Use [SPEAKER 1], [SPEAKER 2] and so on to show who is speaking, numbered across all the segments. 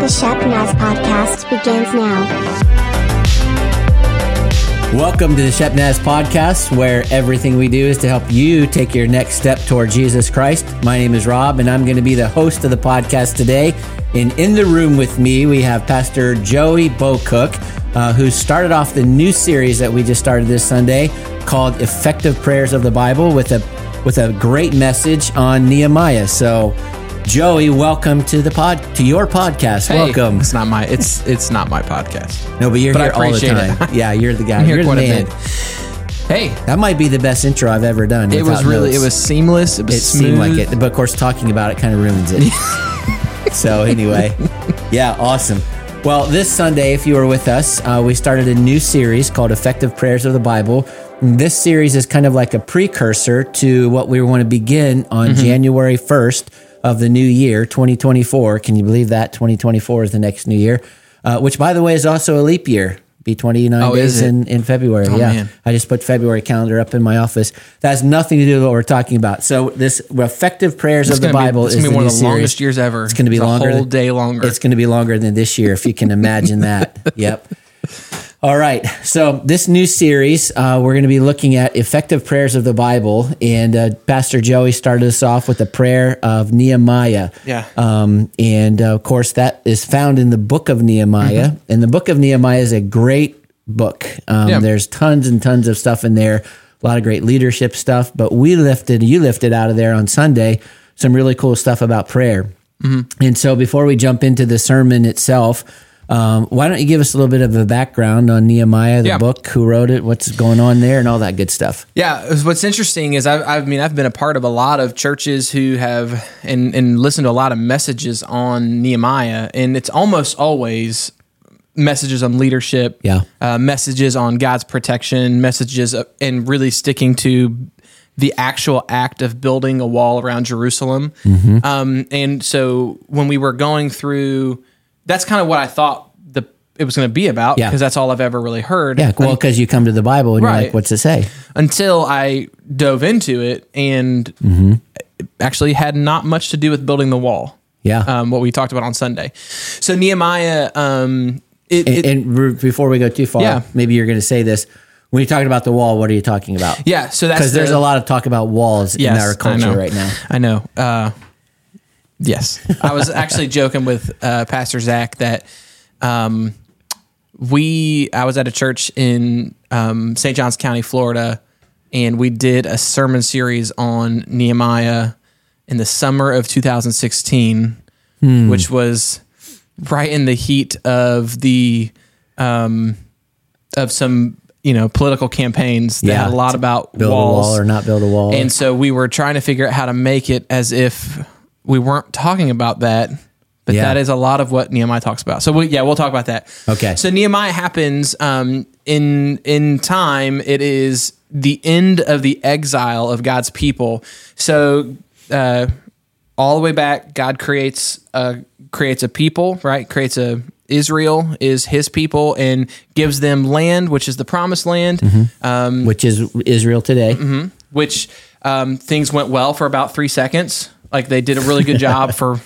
[SPEAKER 1] The Shep Naz podcast begins now.
[SPEAKER 2] Welcome to the Shep Naz podcast, where everything we do is to help you take your next step toward Jesus Christ. My name is Rob, and I'm going to be the host of the podcast today. And in the room with me, we have Pastor Joey Bocook, uh, who started off the new series that we just started this Sunday called "Effective Prayers of the Bible" with a with a great message on Nehemiah. So Joey, welcome to the pod to your podcast.
[SPEAKER 3] Hey,
[SPEAKER 2] welcome.
[SPEAKER 3] It's not my it's it's not my podcast.
[SPEAKER 2] No, but you're
[SPEAKER 3] But
[SPEAKER 2] here all the time.
[SPEAKER 3] it.
[SPEAKER 2] Yeah, you're the guy.
[SPEAKER 3] I'm here
[SPEAKER 2] you're the
[SPEAKER 3] quite a bit. Hey,
[SPEAKER 2] That might be the best intro I've ever done.
[SPEAKER 3] it was really
[SPEAKER 2] notes.
[SPEAKER 3] it was seamless. It was
[SPEAKER 2] It seemed like it, but of course, talking about it kind of ruins it. so anyway, yeah, awesome. Well, this Sunday, if you were with us, uh, we started a new series called "Effective Prayers of the Bible." This series is kind of like a precursor to what we want to begin on
[SPEAKER 3] Mm-hmm.
[SPEAKER 2] January first of the new year, 2024. Can you believe that 2024 is the next new year? Uh, which, by the way, is also a leap year. Be 29
[SPEAKER 3] Oh,
[SPEAKER 2] days in, in February.
[SPEAKER 3] Oh,
[SPEAKER 2] yeah.
[SPEAKER 3] man.
[SPEAKER 2] I just put February calendar up in my office. That has nothing to do with what we're talking about. So this effective prayers
[SPEAKER 3] It's
[SPEAKER 2] of the
[SPEAKER 3] be-
[SPEAKER 2] Bible
[SPEAKER 3] it's
[SPEAKER 2] is
[SPEAKER 3] gonna be one of the
[SPEAKER 2] new
[SPEAKER 3] longest years ever.
[SPEAKER 2] It's going to be
[SPEAKER 3] It's
[SPEAKER 2] longer,
[SPEAKER 3] whole day longer.
[SPEAKER 2] It's going to be longer than this year, if you can imagine that. Yep. All right. So this new series, uh, we're going to be looking at effective prayers of the Bible, and uh, Pastor Joey started us off with a prayer of Nehemiah.
[SPEAKER 3] Yeah.
[SPEAKER 2] Um, and uh, of course, that is found in the book of Nehemiah,
[SPEAKER 3] Mm-hmm.
[SPEAKER 2] and the book of Nehemiah is a great book. Um,
[SPEAKER 3] Yeah.
[SPEAKER 2] There's tons and tons of stuff in there, a lot of great leadership stuff. But we lifted, you lifted out of there on Sunday, some really cool stuff about prayer.
[SPEAKER 3] Mm-hmm.
[SPEAKER 2] And so, before we jump into the sermon itself, um, why don't you give us a little bit of a background on Nehemiah, the
[SPEAKER 3] Yeah.
[SPEAKER 2] book, who wrote it, what's going on there, and all that good stuff?
[SPEAKER 3] Yeah, what's interesting is I, I mean I've been a part of a lot of churches who have and and listened to a lot of messages on Nehemiah, and it's almost always messages on leadership,
[SPEAKER 2] Yeah.
[SPEAKER 3] uh, messages on God's protection, messages of, and really sticking to the actual act of building a wall around Jerusalem.
[SPEAKER 2] Mm-hmm.
[SPEAKER 3] Um, and so when we were going through, that's kind of what I thought it was going to be about
[SPEAKER 2] Yeah.
[SPEAKER 3] because that's all I've ever really heard.
[SPEAKER 2] Yeah, well, because you come to the Bible and you're like, what's it say?
[SPEAKER 3] until I dove into it and
[SPEAKER 2] Mm-hmm.
[SPEAKER 3] it actually had not much to do with building the wall.
[SPEAKER 2] Yeah.
[SPEAKER 3] Um, what we talked about on Sunday. So Nehemiah, um, it,
[SPEAKER 2] And,
[SPEAKER 3] it-
[SPEAKER 2] and before we go too far,
[SPEAKER 3] Yeah.
[SPEAKER 2] maybe you're going to say this. When you're talking about the wall, what are you talking about?
[SPEAKER 3] yeah, so that's
[SPEAKER 2] Because there's a lot of talk about walls
[SPEAKER 3] yes,
[SPEAKER 2] in our culture right now.
[SPEAKER 3] I know. Uh, yes, I was actually joking with uh, Pastor Zach that um, we. I was at a church in um, St. Johns County, Florida, and we did a sermon series on Nehemiah in the summer of 2016,
[SPEAKER 2] Hmm.
[SPEAKER 3] which was right in the heat of the um, of some you know political campaigns that
[SPEAKER 2] Yeah.
[SPEAKER 3] had a lot about
[SPEAKER 2] Build
[SPEAKER 3] walls
[SPEAKER 2] a wall or not build a wall.
[SPEAKER 3] and so we were trying to figure out how to make it as if we weren't talking about that. But
[SPEAKER 2] Yeah.
[SPEAKER 3] that is a lot of what Nehemiah talks about. So we, yeah, we'll talk about that.
[SPEAKER 2] Okay.
[SPEAKER 3] So Nehemiah happens um, in in time. It is the end of the exile of God's people. So uh, all the way back, God creates a creates a people, right? Creates a Israel is His people and gives them land, which is the promised land. Um,
[SPEAKER 2] which is Israel today.
[SPEAKER 3] Mm-hmm. which um, things went well for about three seconds. Like they did a really good job for,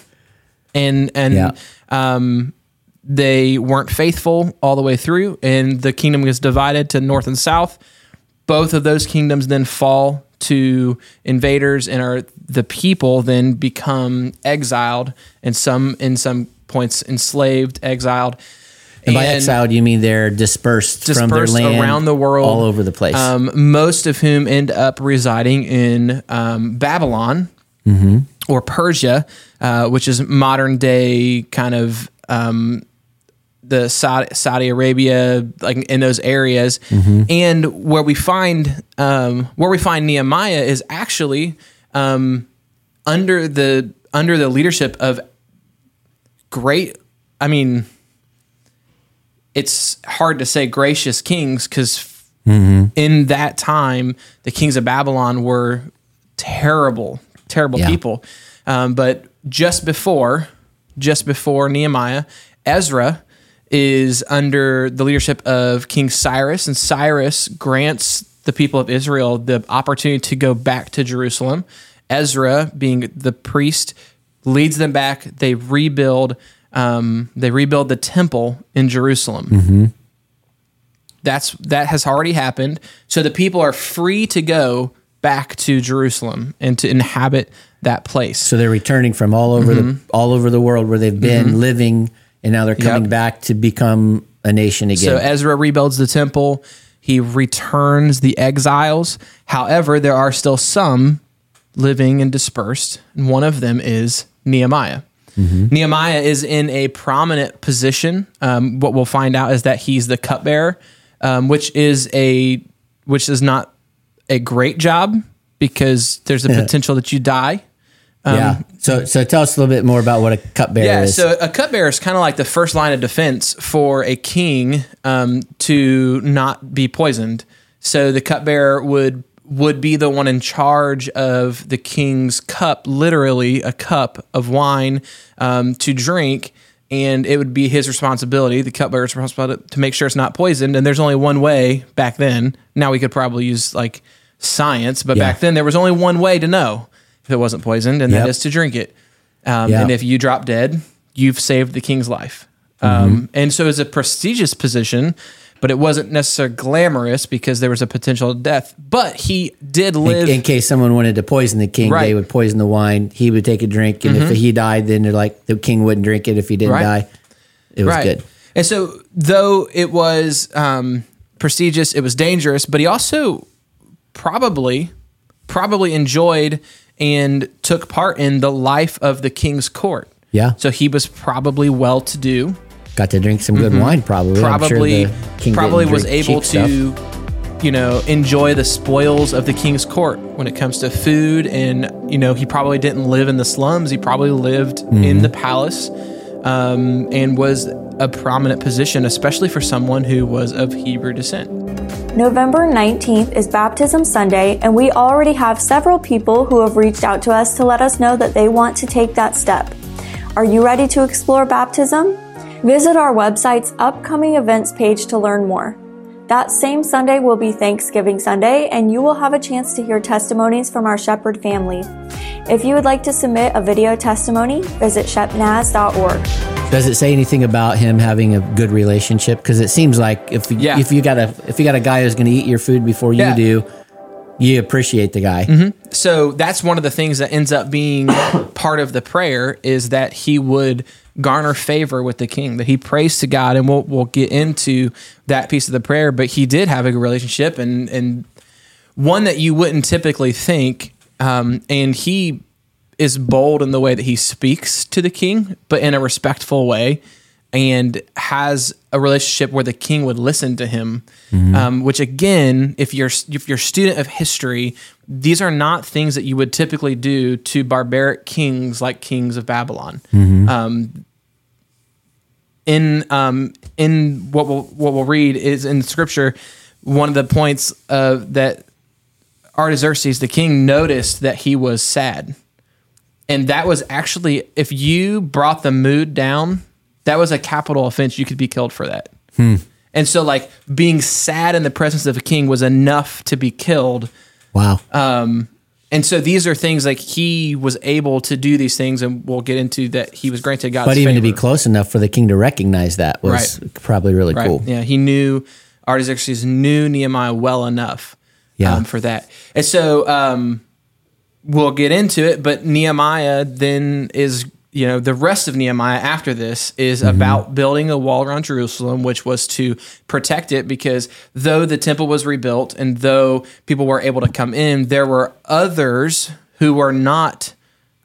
[SPEAKER 3] and and
[SPEAKER 2] Yeah.
[SPEAKER 3] um, they weren't faithful all the way through, and the kingdom was divided to north and south. Both of those kingdoms then fall to invaders, and are the people then become exiled, and some in some points enslaved, exiled.
[SPEAKER 2] And by exiled, you mean they're dispersed, from their land
[SPEAKER 3] around the world,
[SPEAKER 2] all over the place.
[SPEAKER 3] Um, most of whom end up residing in um, Babylon
[SPEAKER 2] Mm-hmm.
[SPEAKER 3] Or Persia, uh, which is modern day kind of um, the Saudi, Saudi Arabia, like in those areas.
[SPEAKER 2] Mm-hmm.
[SPEAKER 3] And where we find um, where we find Nehemiah is actually um, under the under the leadership of great. I mean, it's hard to say gracious kings because
[SPEAKER 2] Mm-hmm.
[SPEAKER 3] in that time the kings of Babylon were terrible, terrible
[SPEAKER 2] Yeah.
[SPEAKER 3] people. Um, but just before, just before Nehemiah, Ezra is under the leadership of King Cyrus, and Cyrus grants the people of Israel the opportunity to go back to Jerusalem. Ezra, being the priest, leads them back. They rebuild um, they rebuild the temple in Jerusalem. That's that has already happened. So the people are free to go back to Jerusalem and to inhabit that place.
[SPEAKER 2] So they're returning from all over the all over the world where they've been living, and now they're coming
[SPEAKER 3] Yep.
[SPEAKER 2] back to become a nation again.
[SPEAKER 3] So Ezra rebuilds the temple. He returns the exiles. However, there are still some living and dispersed. And one of them is Nehemiah. Nehemiah is in a prominent position. Um, what we'll find out is that he's the cupbearer, um, which is a which is not a great job because there's a potential that you die.
[SPEAKER 2] yeah. So so tell us a little bit more about what a cupbearer
[SPEAKER 3] um, Yeah,
[SPEAKER 2] is.
[SPEAKER 3] so a cupbearer is kind of like the first line of defense for a king um, to not be poisoned. So the cupbearer would would be the one in charge of the king's cup, literally a cup of wine um, to drink, and it would be his responsibility, the cupbearer's responsibility, to make sure it's not poisoned. And there's only one way back then. Now we could probably use like science, but
[SPEAKER 2] Yeah.
[SPEAKER 3] back then there was only one way to know if it wasn't poisoned, and
[SPEAKER 2] Yep.
[SPEAKER 3] that is to drink it. Um,
[SPEAKER 2] Yeah.
[SPEAKER 3] And if you drop dead, you've saved the king's life.
[SPEAKER 2] Mm-hmm.
[SPEAKER 3] Um, and so it's a prestigious position, but it wasn't necessarily glamorous because there was a potential death. But he did live.
[SPEAKER 2] in, in case someone wanted to poison the king,
[SPEAKER 3] Right. Mm-hmm.
[SPEAKER 2] they would poison the wine. He would take a drink, and if he died, then they're like the king wouldn't drink it if he didn't
[SPEAKER 3] Right.
[SPEAKER 2] die. It was good.
[SPEAKER 3] And so, though it was um, prestigious, it was dangerous, but he also probably, probably enjoyed and took part in the life of the king's court.
[SPEAKER 2] Yeah.
[SPEAKER 3] So he was probably well to do.
[SPEAKER 2] Got to drink some good wine, probably. I'm sure
[SPEAKER 3] probably probably was able
[SPEAKER 2] cheap stuff.
[SPEAKER 3] to you know enjoy the spoils of the king's court when it comes to food and you know he probably didn't live in the slums he probably lived
[SPEAKER 2] Mm-hmm.
[SPEAKER 3] in the palace um, and was a prominent position especially for someone who was of hebrew descent
[SPEAKER 4] November 19th is Baptism Sunday, and we already have several people who have reached out to us to let us know that they want to take that step. Are you ready to explore baptism? Visit our website's upcoming events page to learn more. That same Sunday will be Thanksgiving Sunday, and you will have a chance to hear testimonies from our Shepherd family. If you would like to submit a video testimony, visit shepnaz.org.
[SPEAKER 2] Does it say anything about him having a good relationship? Because it seems like if
[SPEAKER 3] Yeah.
[SPEAKER 2] if you got a if you got a guy who's going to eat your food before you
[SPEAKER 3] Yeah.
[SPEAKER 2] do, you appreciate the guy. Mm-hmm.
[SPEAKER 3] so that's one of the things that ends up being part of the prayer is that he would garner favor with the king that he prays to god and we'll, we'll get into that piece of the prayer but he did have a good relationship and and one that you wouldn't typically think um, and he is bold in the way that he speaks to the king but in a respectful way and has a relationship where the king would listen to him um, which again if you're if you're a student of history these are not things that you would typically do to barbaric kings like kings of babylon. Um, in um, in what we'll what we'll read is in scripture one of the points uh, that Artaxerxes the king noticed that he was sad. And that was actually if you brought the mood down that was a capital offense you could be killed for that and so like being sad in the presence of a king was enough to be killed
[SPEAKER 2] Wow.
[SPEAKER 3] um, and so these are things like he was able to do these things and we'll get into that he was granted God's
[SPEAKER 2] but even to be close enough for the king to recognize that was probably really
[SPEAKER 3] Right.
[SPEAKER 2] cool.
[SPEAKER 3] Yeah, he knew Artaxerxes knew Nehemiah well enough
[SPEAKER 2] Yeah.
[SPEAKER 3] um, for that. And so um, we'll get into it, but Nehemiah then is, you know, the rest of Nehemiah after this is
[SPEAKER 2] Mm-hmm.
[SPEAKER 3] about building a wall around Jerusalem, which was to protect it because though the temple was rebuilt and though people were able to come in, there were others who were not.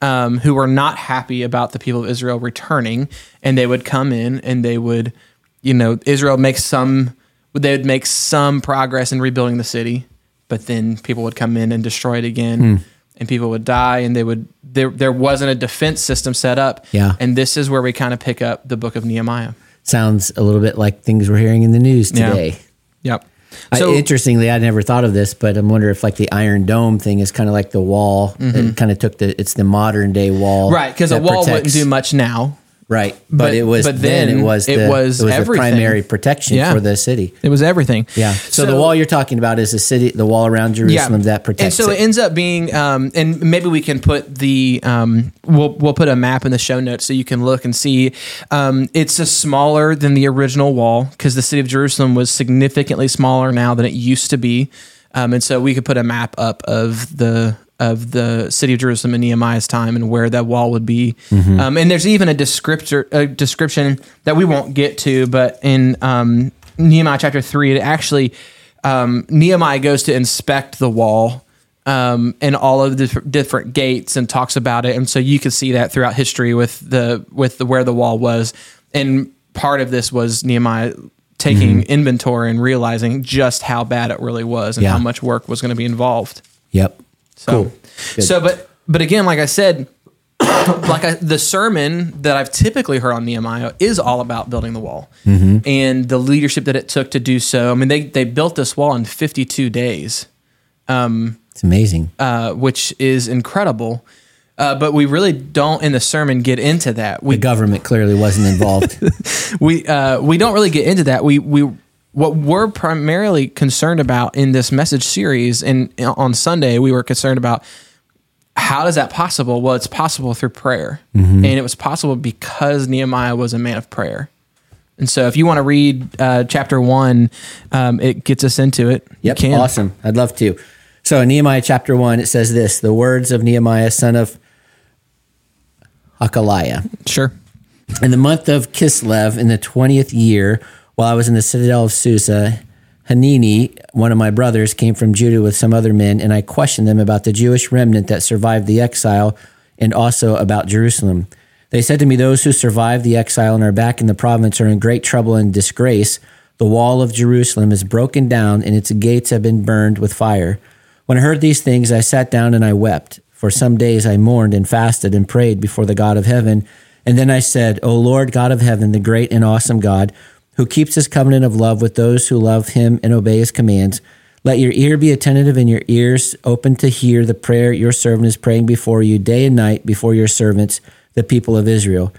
[SPEAKER 3] Um, who were not happy about the people of Israel returning, and they would come in and they would, you know, Israel makes some, they would make some progress in rebuilding the city, but then people would come in and destroy it again, and people would die, and they would there there wasn't a defense system set up.
[SPEAKER 2] Yeah.
[SPEAKER 3] and this is where we kind of pick up the book of Nehemiah.
[SPEAKER 2] Sounds a little bit like things we're hearing in the news
[SPEAKER 3] Yeah.
[SPEAKER 2] today.
[SPEAKER 3] Yep.
[SPEAKER 2] I-
[SPEAKER 3] So
[SPEAKER 2] interestingly, I never thought of this, but I'm wondering if like the Iron Dome thing is kind of like the wall. It kind of took the it's the modern day wall,
[SPEAKER 3] Mm-hmm. right, because a wall wouldn't do much now.
[SPEAKER 2] Right, but,
[SPEAKER 3] But-
[SPEAKER 2] it was
[SPEAKER 3] but
[SPEAKER 2] then,
[SPEAKER 3] then
[SPEAKER 2] it was
[SPEAKER 3] it
[SPEAKER 2] the,
[SPEAKER 3] was
[SPEAKER 2] it was the primary protection
[SPEAKER 3] Yeah.
[SPEAKER 2] for the city.
[SPEAKER 3] It was everything.
[SPEAKER 2] Yeah. So, the wall you're talking about is the city, the wall around Jerusalem that protects
[SPEAKER 3] And so
[SPEAKER 2] it.
[SPEAKER 3] it ends up being, um, and maybe we can put the, um, we'll we'll put a map in the show notes so you can look and see. Um, it's a smaller than the original wall because the city of Jerusalem was significantly smaller now than it used to be, um, and so we could put a map up of the of the city of Jerusalem in Nehemiah's time and where that wall would be. Um, and there's even a descriptor a description that we won't get to, but in um, Nehemiah chapter three, it actually um, Nehemiah goes to inspect the wall um, and all of the different gates and talks about it, and so you can see that throughout history with the with the where the wall was, and part of this was Nehemiah taking inventory and realizing just how bad it really was and
[SPEAKER 2] Yeah.
[SPEAKER 3] how much work was going to be involved.
[SPEAKER 2] yep.
[SPEAKER 3] So,
[SPEAKER 2] Cool. Good.
[SPEAKER 3] so, but but again, like I said, like I, the sermon that I've typically heard on Nehemiah is all about building the wall
[SPEAKER 2] Mm-hmm.
[SPEAKER 3] and the leadership that it took to do so. I mean, they they built this wall in 52 days,
[SPEAKER 2] It's amazing.
[SPEAKER 3] uh, which is incredible. Uh, but we really don't in the sermon get into that. We
[SPEAKER 2] the government clearly wasn't involved.
[SPEAKER 3] we uh, we don't really get into that. We we what we're primarily concerned about in this message series and on Sunday we were concerned about how is that possible? Well, it's possible through prayer, and it was possible because Nehemiah was a man of prayer. And so, if you want to read uh, chapter one, um, it gets us into it.
[SPEAKER 2] Yep.
[SPEAKER 3] you can.
[SPEAKER 2] Awesome. I'd love to. So in Nehemiah chapter one, it says this: the words of Nehemiah, son of Hakaliah.
[SPEAKER 3] Sure.
[SPEAKER 2] In the month of Kislev, in the twentieth year, while I was in the citadel of Susa, Hanani, one of my brothers, came from Judah with some other men, and I questioned them about the Jewish remnant that survived the exile, and also about Jerusalem. They said to me, Those who survived the exile and are back in the province are in great trouble and disgrace. The wall of Jerusalem is broken down, and its gates have been burned with fire. When I heard these things, I sat down and I wept. For some days I mourned and fasted and prayed before the God of heaven. And then I said, O Lord God of heaven, the great and awesome God, who keeps his covenant of love with those who love him and obey his commands, let your ear be attentive and your ears open to hear the prayer your servant is praying before you day and night before your servants, the people of Israel.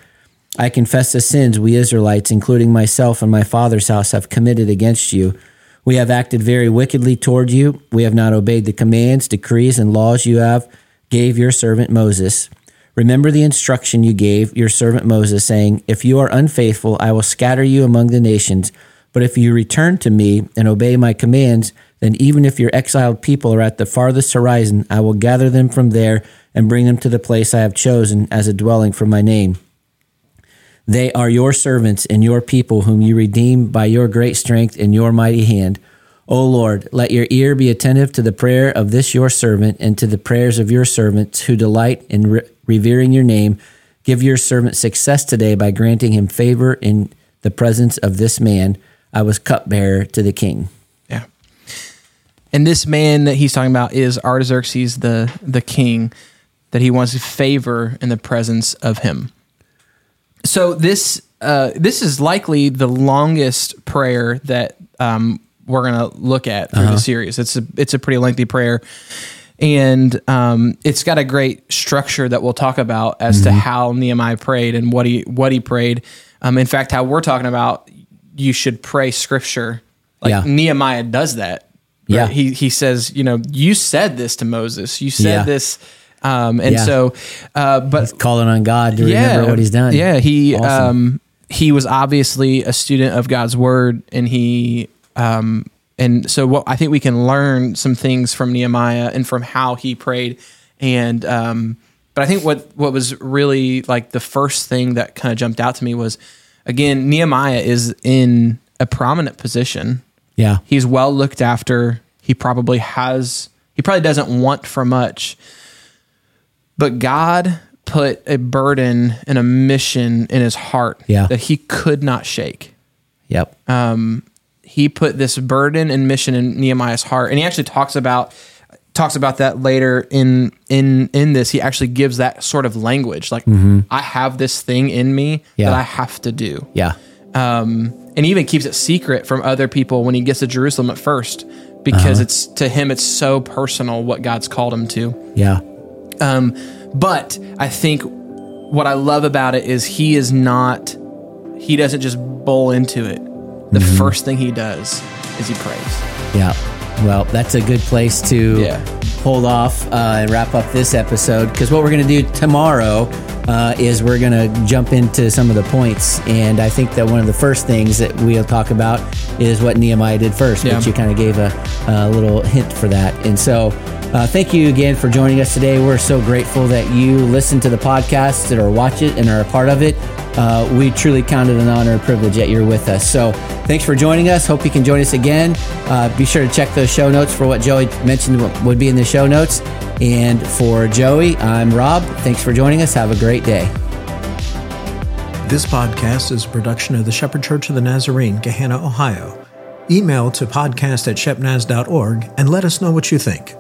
[SPEAKER 2] I confess the sins we Israelites, including myself and my father's house, have committed against you. We have acted very wickedly toward you. We have not obeyed the commands, decrees, and laws you have gave your servant Moses. Remember the instruction you gave your servant Moses, saying, If you are unfaithful, I will scatter you among the nations. But if you return to me and obey my commands, then even if your exiled people are at the farthest horizon, I will gather them from there and bring them to the place I have chosen as a dwelling for my name. They are your servants and your people, whom you redeem by your great strength and your mighty hand. O Lord, let your ear be attentive to the prayer of this your servant and to the prayers of your servants who delight in re- revering your name. Give your servant success today by granting him favor in the presence of this man. I was cupbearer to the king.
[SPEAKER 3] Yeah. And this man that he's talking about is Artaxerxes, the the king, that he wants favor in the presence of him. So this uh, this is likely the longest prayer that um, we're gonna look at through the series. It's a it's a pretty lengthy prayer, and um, it's got a great structure that we'll talk about as to how Nehemiah prayed and what he what he prayed. Um, in fact, how we're talking about you should pray scripture. Like
[SPEAKER 2] Yeah.
[SPEAKER 3] Nehemiah does that.
[SPEAKER 2] Yeah.
[SPEAKER 3] He he says, you know, you said this to Moses. You said
[SPEAKER 2] Yeah.
[SPEAKER 3] this. Um, and
[SPEAKER 2] Yeah.
[SPEAKER 3] so, uh, but
[SPEAKER 2] Calling on God to remember what he's done.
[SPEAKER 3] yeah, he
[SPEAKER 2] Awesome.
[SPEAKER 3] um he was obviously a student of God's word, and he um and so what I think we can learn some things from Nehemiah and from how he prayed, and um but I think what what was really like the first thing that kind of jumped out to me was again Nehemiah is in a prominent position.
[SPEAKER 2] yeah.
[SPEAKER 3] He's well looked after. He probably has. He probably doesn't want for much. But God put a burden and a mission in his heart
[SPEAKER 2] Yeah.
[SPEAKER 3] that he could not shake.
[SPEAKER 2] Yep.
[SPEAKER 3] He put this burden and mission in Nehemiah's heart, and he actually talks about talks about that later in in in this. He actually gives that sort of language, like I have this thing in me
[SPEAKER 2] Mm-hmm. Yeah.
[SPEAKER 3] that I have to do.
[SPEAKER 2] yeah.
[SPEAKER 3] um, and he even keeps it secret from other people when he gets to Jerusalem at first, because
[SPEAKER 2] Uh-huh.
[SPEAKER 3] it's to him it's so personal what God's called him to.
[SPEAKER 2] Yeah.
[SPEAKER 3] Um, but I think what I love about it is he is not, he doesn't just bowl into it. The first thing he does is he prays.
[SPEAKER 2] Yeah. Well, that's a good place to
[SPEAKER 3] Yeah.
[SPEAKER 2] hold off uh, and wrap up this episode because what we're going to do tomorrow uh, is we're going to jump into some of the points. And I think that one of the first things that we'll talk about is what Nehemiah did first,
[SPEAKER 3] Yeah.
[SPEAKER 2] which you kind of gave a, a little hint for that. And so uh, thank you again for joining us today. We're so grateful that you listen to the podcast or watch it and are a part of it. Uh, we truly count it an honor and privilege that you're with us. So thanks for joining us. Hope you can join us again. Uh, be sure to check those show notes for what Joey mentioned would be in the show notes. And for Joey, I'm Rob. Thanks for joining us. Have a great day.
[SPEAKER 5] This podcast is a production of the Shepherd Church of the Nazarene, Gahanna, Ohio. Email to podcast at shepnaz.org and let us know what you think.